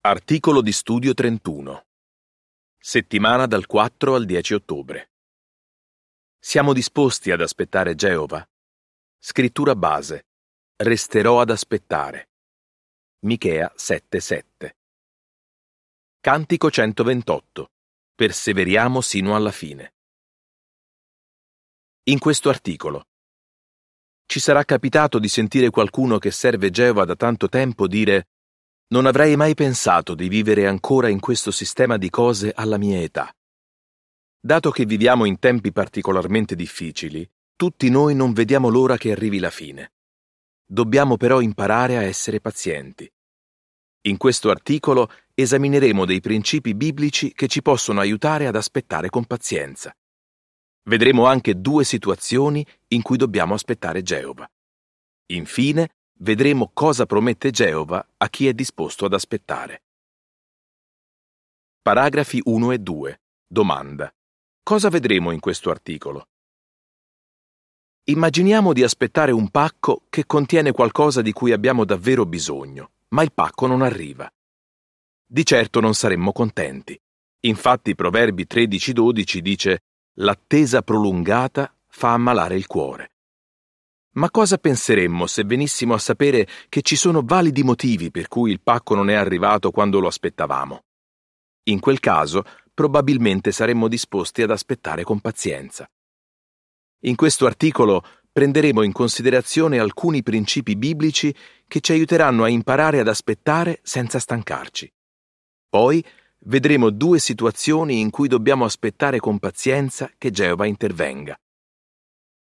Articolo di studio 31. Settimana dal 4 al 10 ottobre. Siamo disposti ad aspettare Geova? Scrittura base. Resterò ad aspettare. Michea 7:7. Cantico 128. Perseveriamo sino alla fine. In questo articolo ci sarà capitato di sentire qualcuno che serve Geova da tanto tempo dire non avrei mai pensato di vivere ancora in questo sistema di cose alla mia età. Dato che viviamo in tempi particolarmente difficili, tutti noi non vediamo l'ora che arrivi la fine. Dobbiamo però imparare a essere pazienti. In questo articolo esamineremo dei principi biblici che ci possono aiutare ad aspettare con pazienza. Vedremo anche due situazioni in cui dobbiamo aspettare Geova. Infine, vedremo cosa promette Geova a chi è disposto ad aspettare. Paragrafi 1 e 2. Domanda. Cosa vedremo in questo articolo? Immaginiamo di aspettare un pacco che contiene qualcosa di cui abbiamo davvero bisogno, ma il pacco non arriva. Di certo non saremmo contenti. Infatti Proverbi 13-12 dice L'attesa prolungata fa ammalare il cuore. Ma cosa penseremmo se venissimo a sapere che ci sono validi motivi per cui il pacco non è arrivato quando lo aspettavamo? In quel caso, probabilmente saremmo disposti ad aspettare con pazienza. In questo articolo prenderemo in considerazione alcuni principi biblici che ci aiuteranno a imparare ad aspettare senza stancarci. Poi vedremo due situazioni in cui dobbiamo aspettare con pazienza che Geova intervenga.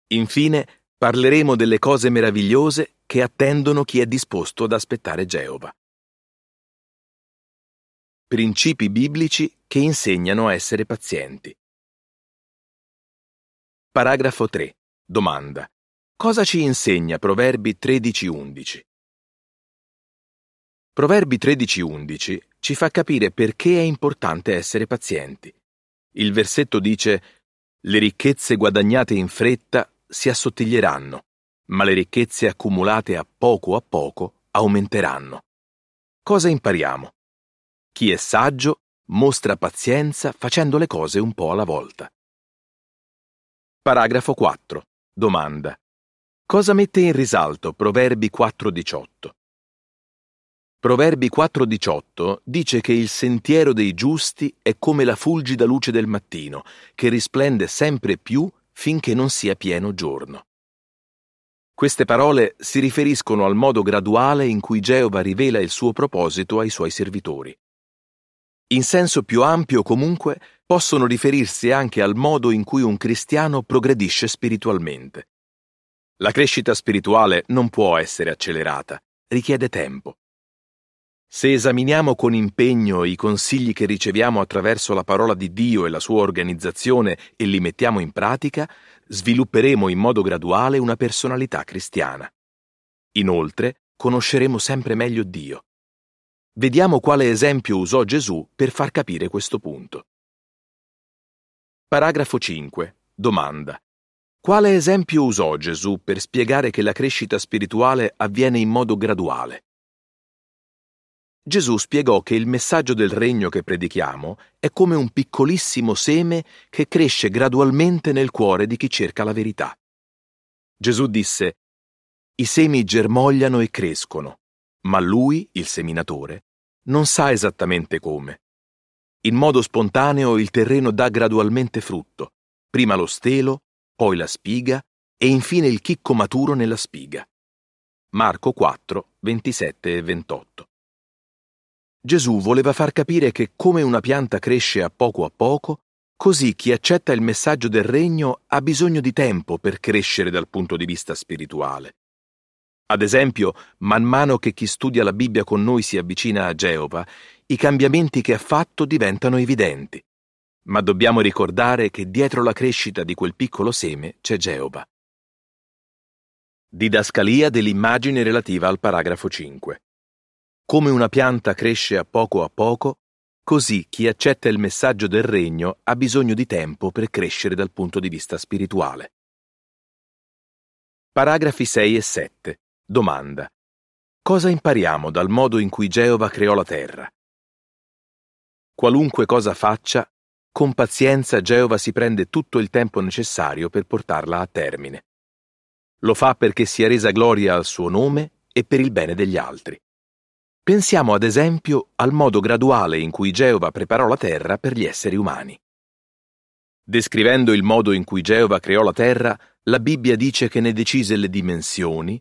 Infine, parleremo delle cose meravigliose che attendono chi è disposto ad aspettare Geova. Principi biblici che insegnano a essere pazienti. Paragrafo 3. Domanda. Cosa ci insegna Proverbi 13:11? Proverbi 13:11 ci fa capire perché è importante essere pazienti. Il versetto dice: Le ricchezze guadagnate in fretta si assottiglieranno, ma le ricchezze accumulate a poco a poco aumenteranno. Cosa impariamo? Chi è saggio mostra pazienza facendo le cose un po' alla volta. Paragrafo 4. Domanda. Cosa mette in risalto Proverbi 4:18? Proverbi 4:18 dice che il sentiero dei giusti è come la fulgida luce del mattino, che risplende sempre più finché non sia pieno giorno. Queste parole si riferiscono al modo graduale in cui Geova rivela il suo proposito ai suoi servitori. In senso più ampio, comunque, possono riferirsi anche al modo in cui un cristiano progredisce spiritualmente. La crescita spirituale non può essere accelerata, richiede tempo. Se esaminiamo con impegno i consigli che riceviamo attraverso la parola di Dio e la sua organizzazione e li mettiamo in pratica, svilupperemo in modo graduale una personalità cristiana. Inoltre, conosceremo sempre meglio Dio. Vediamo quale esempio usò Gesù per far capire questo punto. Paragrafo 5. Domanda. Quale esempio usò Gesù per spiegare che la crescita spirituale avviene in modo graduale? Gesù spiegò che il messaggio del regno che predichiamo è come un piccolissimo seme che cresce gradualmente nel cuore di chi cerca la verità. Gesù disse, I semi germogliano e crescono, ma lui, il seminatore, non sa esattamente come. In modo spontaneo il terreno dà gradualmente frutto, prima lo stelo, poi la spiga e infine il chicco maturo nella spiga. Marco 4, 27 e 28. Gesù voleva far capire che come una pianta cresce a poco a poco, così chi accetta il messaggio del regno ha bisogno di tempo per crescere dal punto di vista spirituale. Ad esempio, man mano che chi studia la Bibbia con noi si avvicina a Geova, i cambiamenti che ha fatto diventano evidenti. Ma dobbiamo ricordare che dietro la crescita di quel piccolo seme c'è Geova. Didascalia dell'immagine relativa al paragrafo 5. Come una pianta cresce a poco a poco, così chi accetta il messaggio del regno ha bisogno di tempo per crescere dal punto di vista spirituale. Paragrafi 6 e 7. Domanda. Cosa impariamo dal modo in cui Geova creò la terra? Qualunque cosa faccia, con pazienza Geova si prende tutto il tempo necessario per portarla a termine. Lo fa perché sia resa gloria al suo nome e per il bene degli altri. Pensiamo ad esempio al modo graduale in cui Geova preparò la terra per gli esseri umani. Descrivendo il modo in cui Geova creò la terra, la Bibbia dice che ne decise le dimensioni,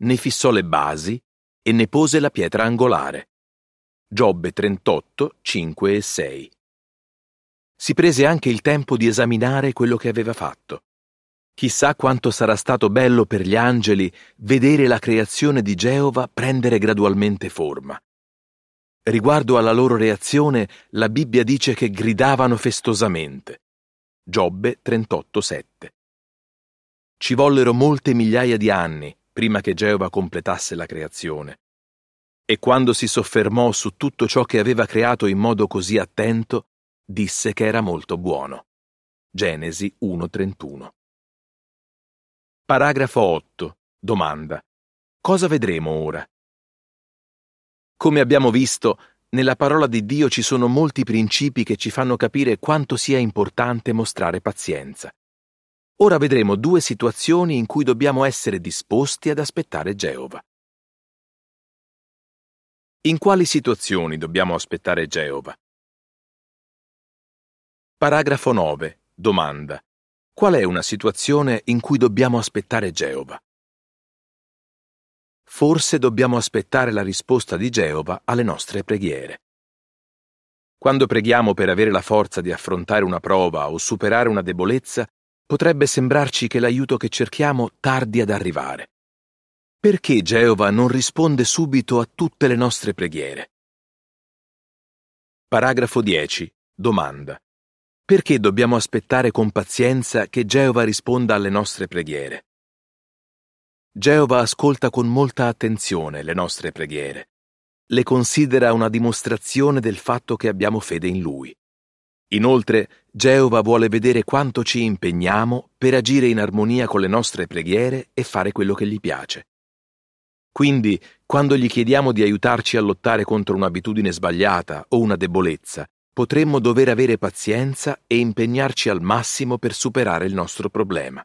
ne fissò le basi e ne pose la pietra angolare. Giobbe 38, 5 e 6. Si prese anche il tempo di esaminare quello che aveva fatto. Chissà quanto sarà stato bello per gli angeli vedere la creazione di Geova prendere gradualmente forma. Riguardo alla loro reazione, la Bibbia dice che gridavano festosamente. Giobbe 38:7. Ci vollero molte migliaia di anni prima che Geova completasse la creazione. E quando si soffermò su tutto ciò che aveva creato in modo così attento, disse che era molto buono. Genesi 1:31. Paragrafo 8. Domanda. Cosa vedremo ora? Come abbiamo visto, nella parola di Dio ci sono molti principi che ci fanno capire quanto sia importante mostrare pazienza. Ora vedremo due situazioni in cui dobbiamo essere disposti ad aspettare Geova. In quali situazioni dobbiamo aspettare Geova? Paragrafo 9. Domanda. Qual è una situazione in cui dobbiamo aspettare Geova? Forse dobbiamo aspettare la risposta di Geova alle nostre preghiere. Quando preghiamo per avere la forza di affrontare una prova o superare una debolezza, potrebbe sembrarci che l'aiuto che cerchiamo tardi ad arrivare. Perché Geova non risponde subito a tutte le nostre preghiere? Paragrafo 10. Domanda. Perché dobbiamo aspettare con pazienza che Geova risponda alle nostre preghiere? Geova ascolta con molta attenzione le nostre preghiere. Le considera una dimostrazione del fatto che abbiamo fede in Lui. Inoltre, Geova vuole vedere quanto ci impegniamo per agire in armonia con le nostre preghiere e fare quello che gli piace. Quindi, quando gli chiediamo di aiutarci a lottare contro un'abitudine sbagliata o una debolezza, potremmo dover avere pazienza e impegnarci al massimo per superare il nostro problema.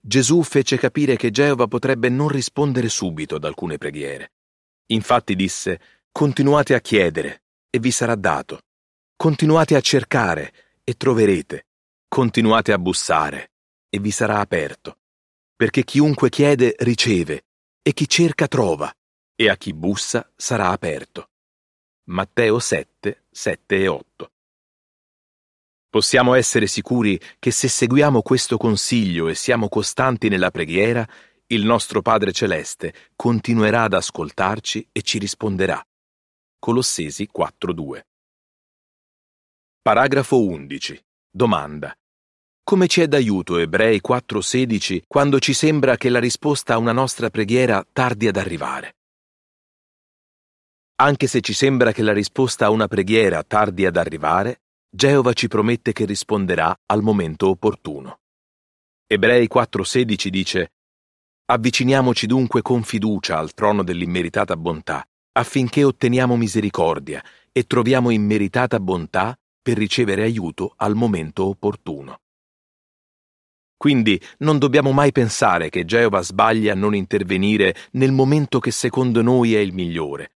Gesù fece capire che Geova potrebbe non rispondere subito ad alcune preghiere. Infatti disse, continuate a chiedere e vi sarà dato. Continuate a cercare e troverete. Continuate a bussare e vi sarà aperto. Perché chiunque chiede riceve e chi cerca trova e a chi bussa sarà aperto. Matteo 7, 7 e 8. Possiamo essere sicuri che se seguiamo questo consiglio e siamo costanti nella preghiera, il nostro Padre Celeste continuerà ad ascoltarci e ci risponderà. Colossesi 4.2. Paragrafo 11. Domanda. Come ci è d'aiuto Ebrei 4.16 quando ci sembra che la risposta a una nostra preghiera tardi ad arrivare? Anche se ci sembra che la risposta a una preghiera tardi ad arrivare, Geova ci promette che risponderà al momento opportuno. Ebrei 4:16 dice Avviciniamoci dunque con fiducia al trono dell'immeritata bontà, affinché otteniamo misericordia e troviamo immeritata bontà per ricevere aiuto al momento opportuno. Quindi non dobbiamo mai pensare che Geova sbaglia a non intervenire nel momento che secondo noi è il migliore,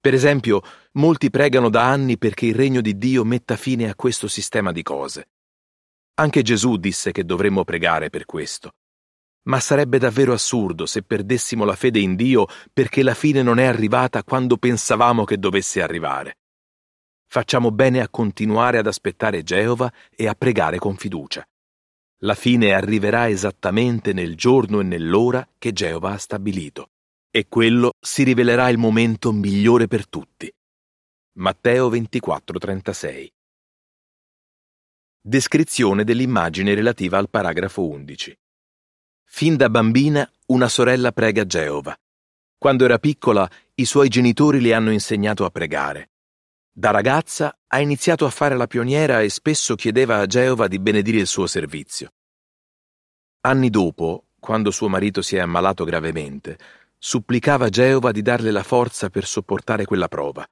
per esempio, molti pregano da anni perché il regno di Dio metta fine a questo sistema di cose. Anche Gesù disse che dovremmo pregare per questo. Ma sarebbe davvero assurdo se perdessimo la fede in Dio perché la fine non è arrivata quando pensavamo che dovesse arrivare. Facciamo bene a continuare ad aspettare Geova e a pregare con fiducia. La fine arriverà esattamente nel giorno e nell'ora che Geova ha stabilito e quello si rivelerà il momento migliore per tutti. Matteo 24:36 Descrizione dell'immagine relativa al paragrafo 11. Fin da bambina una sorella prega Geova. Quando era piccola i suoi genitori le hanno insegnato a pregare. Da ragazza ha iniziato a fare la pioniera e spesso chiedeva a Geova di benedire il suo servizio. Anni dopo, quando suo marito si è ammalato gravemente, supplicava Geova di darle la forza per sopportare quella prova.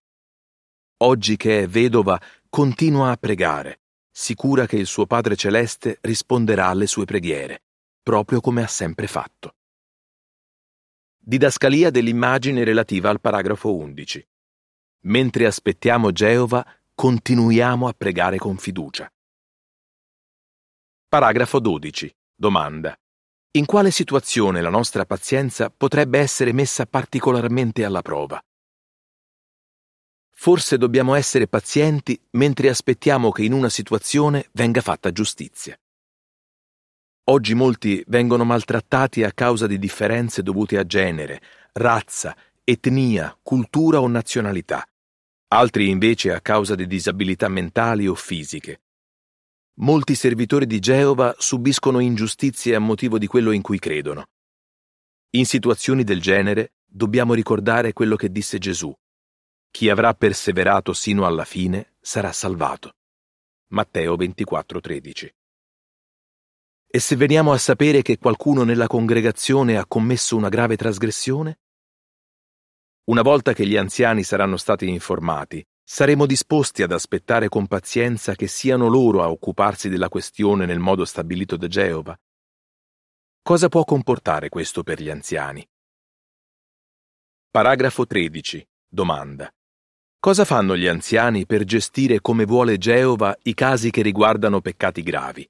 oggi che è vedova, continua a pregare, sicura che il suo Padre Celeste risponderà alle sue preghiere, proprio come ha sempre fatto. Didascalia dell'immagine relativa al paragrafo 11. Mentre aspettiamo Geova, continuiamo a pregare con fiducia. Paragrafo 12. Domanda. In quale situazione la nostra pazienza potrebbe essere messa particolarmente alla prova? Forse dobbiamo essere pazienti mentre aspettiamo che in una situazione venga fatta giustizia. Oggi molti vengono maltrattati a causa di differenze dovute a genere, razza, etnia, cultura o nazionalità, altri invece a causa di disabilità mentali o fisiche. Molti servitori di Geova subiscono ingiustizie a motivo di quello in cui credono. In situazioni del genere dobbiamo ricordare quello che disse Gesù. Chi avrà perseverato sino alla fine sarà salvato. Matteo 24:13 e se veniamo a sapere che qualcuno nella congregazione ha commesso una grave trasgressione? Una volta che gli anziani saranno stati informati, saremo disposti ad aspettare con pazienza che siano loro a occuparsi della questione nel modo stabilito da Geova? Cosa può comportare questo per gli anziani? Paragrafo 13. Domanda. Cosa fanno gli anziani per gestire come vuole Geova i casi che riguardano peccati gravi?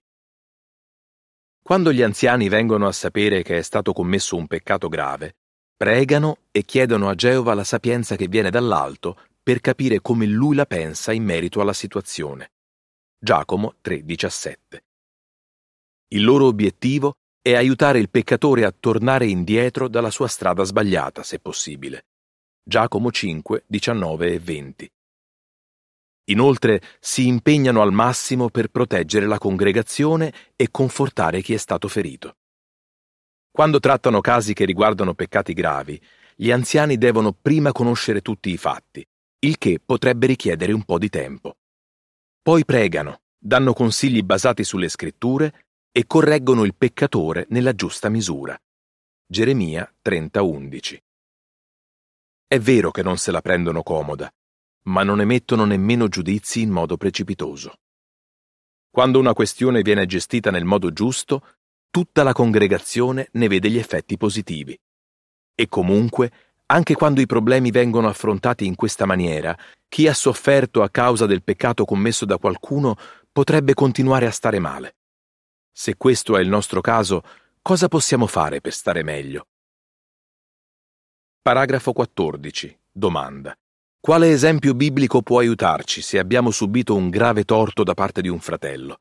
Quando gli anziani vengono a sapere che è stato commesso un peccato grave, pregano e chiedono a Geova la sapienza che viene dall'alto per capire come lui la pensa in merito alla situazione. Giacomo 3:17. Il loro obiettivo è aiutare il peccatore a tornare indietro dalla sua strada sbagliata, se possibile. Giacomo 5, 19 e 20. Inoltre si impegnano al massimo per proteggere la congregazione e confortare chi è stato ferito. Quando trattano casi che riguardano peccati gravi, gli anziani devono prima conoscere tutti i fatti, il che potrebbe richiedere un po' di tempo. Poi pregano, danno consigli basati sulle scritture e correggono il peccatore nella giusta misura. Geremia 30:11. È vero che non se la prendono comoda, ma non emettono nemmeno giudizi in modo precipitoso. Quando una questione viene gestita nel modo giusto, tutta la congregazione ne vede gli effetti positivi. E comunque, anche quando i problemi vengono affrontati in questa maniera, chi ha sofferto a causa del peccato commesso da qualcuno potrebbe continuare a stare male. Se questo è il nostro caso, cosa possiamo fare per stare meglio? Paragrafo 14. Domanda. Quale esempio biblico può aiutarci se abbiamo subito un grave torto da parte di un fratello?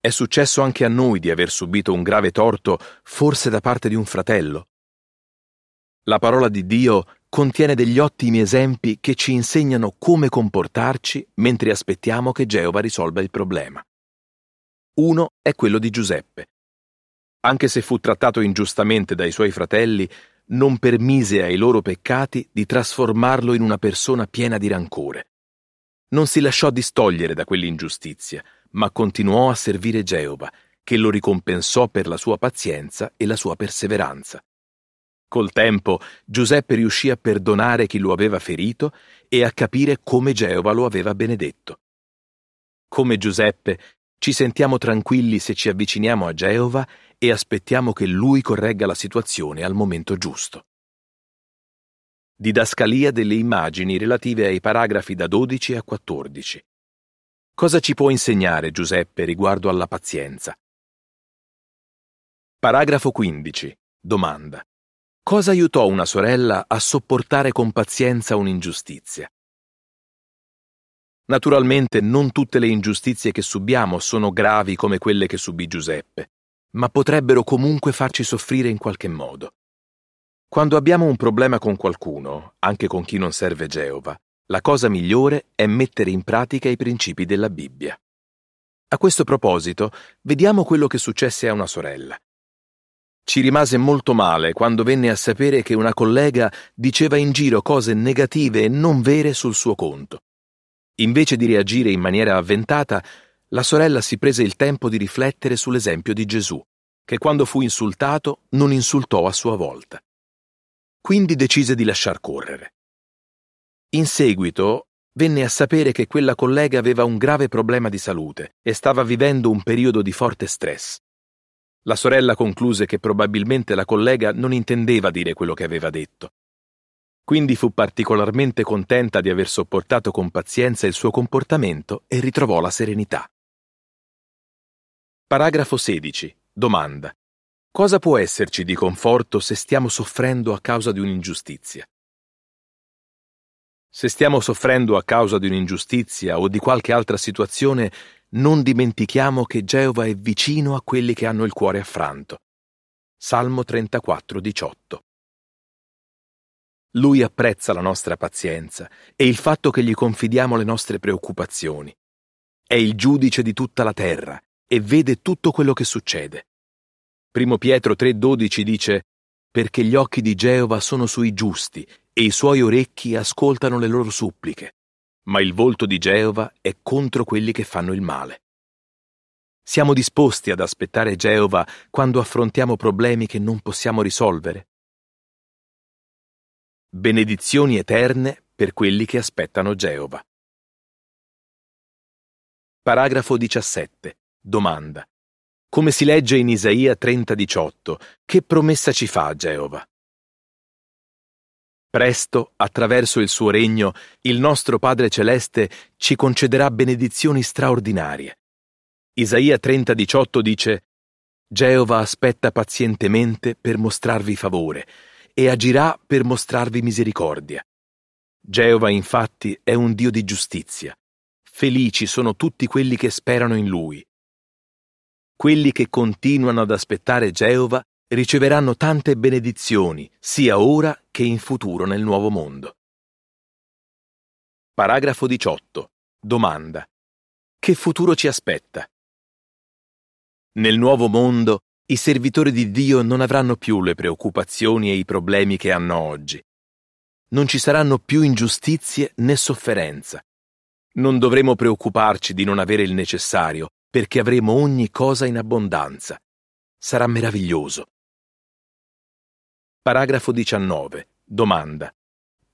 È successo anche a noi di aver subito un grave torto, forse da parte di un fratello? La parola di Dio contiene degli ottimi esempi che ci insegnano come comportarci mentre aspettiamo che Geova risolva il problema. Uno è quello di Giuseppe. Anche se fu trattato ingiustamente dai suoi fratelli, non permise ai loro peccati di trasformarlo in una persona piena di rancore. Non si lasciò distogliere da quell'ingiustizia, ma continuò a servire Geova, che lo ricompensò per la sua pazienza e la sua perseveranza. Col tempo Giuseppe riuscì a perdonare chi lo aveva ferito e a capire come Geova lo aveva benedetto. Come Giuseppe, ci sentiamo tranquilli se ci avviciniamo a Geova e aspettiamo che lui corregga la situazione al momento giusto. Didascalia delle immagini relative ai paragrafi da 12 a 14. Cosa ci può insegnare Giuseppe riguardo alla pazienza? Paragrafo 15. Domanda. Cosa aiutò una sorella a sopportare con pazienza un'ingiustizia? Naturalmente non tutte le ingiustizie che subiamo sono gravi come quelle che subì Giuseppe ma potrebbero comunque farci soffrire in qualche modo. Quando abbiamo un problema con qualcuno, anche con chi non serve Geova, la cosa migliore è mettere in pratica i principi della Bibbia. A questo proposito, vediamo quello che successe a una sorella. Ci rimase molto male quando venne a sapere che una collega diceva in giro cose negative e non vere sul suo conto. Invece di reagire in maniera avventata, la sorella si prese il tempo di riflettere sull'esempio di Gesù, che quando fu insultato non insultò a sua volta. Quindi decise di lasciar correre. In seguito venne a sapere che quella collega aveva un grave problema di salute e stava vivendo un periodo di forte stress. La sorella concluse che probabilmente la collega non intendeva dire quello che aveva detto. Quindi fu particolarmente contenta di aver sopportato con pazienza il suo comportamento e ritrovò la serenità. Paragrafo 16. Domanda. Cosa può esserci di conforto se stiamo soffrendo a causa di un'ingiustizia? Se stiamo soffrendo a causa di un'ingiustizia o di qualche altra situazione, non dimentichiamo che Geova è vicino a quelli che hanno il cuore affranto. Salmo 34, 18. Lui apprezza la nostra pazienza e il fatto che gli confidiamo le nostre preoccupazioni. È il giudice di tutta la terra e vede tutto quello che succede. Primo Pietro 3,12 dice: Perché gli occhi di Geova sono sui giusti e i suoi orecchi ascoltano le loro suppliche, ma il volto di Geova è contro quelli che fanno il male. Siamo disposti ad aspettare Geova quando affrontiamo problemi che non possiamo risolvere? Benedizioni eterne per quelli che aspettano Geova. Paragrafo 17. Domanda. Come si legge in Isaia 30:18, che promessa ci fa Geova? Presto, attraverso il suo regno, il nostro Padre Celeste ci concederà benedizioni straordinarie. Isaia 30:18 dice: Geova aspetta pazientemente per mostrarvi favore e agirà per mostrarvi misericordia. Geova infatti è un Dio di giustizia. Felici sono tutti quelli che sperano in Lui. Quelli che continuano ad aspettare Geova riceveranno tante benedizioni, sia ora che in futuro nel nuovo mondo. Paragrafo 18. Domanda. Che futuro ci aspetta? Nel nuovo mondo i servitori di Dio non avranno più le preoccupazioni e i problemi che hanno oggi. Non ci saranno più ingiustizie né sofferenza. Non dovremo preoccuparci di non avere il necessario, perché avremo ogni cosa in abbondanza. Sarà meraviglioso. Paragrafo 19. Domanda.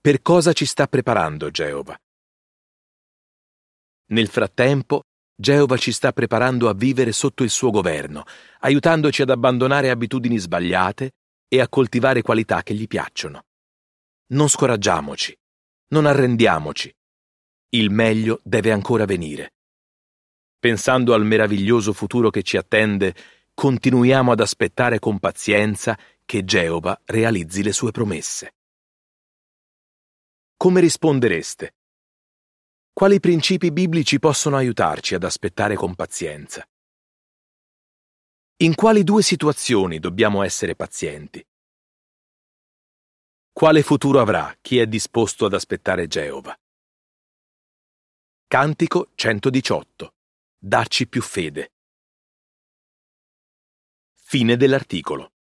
Per cosa ci sta preparando Geova? Nel frattempo, Geova ci sta preparando a vivere sotto il suo governo, aiutandoci ad abbandonare abitudini sbagliate e a coltivare qualità che gli piacciono. Non scoraggiamoci, non arrendiamoci. Il meglio deve ancora venire. Pensando al meraviglioso futuro che ci attende, continuiamo ad aspettare con pazienza che Geova realizzi le sue promesse. Come rispondereste? Quali principi biblici possono aiutarci ad aspettare con pazienza? In quali due situazioni dobbiamo essere pazienti? Quale futuro avrà chi è disposto ad aspettare Geova? Cantico 118. Darci più fede. Fine dell'articolo.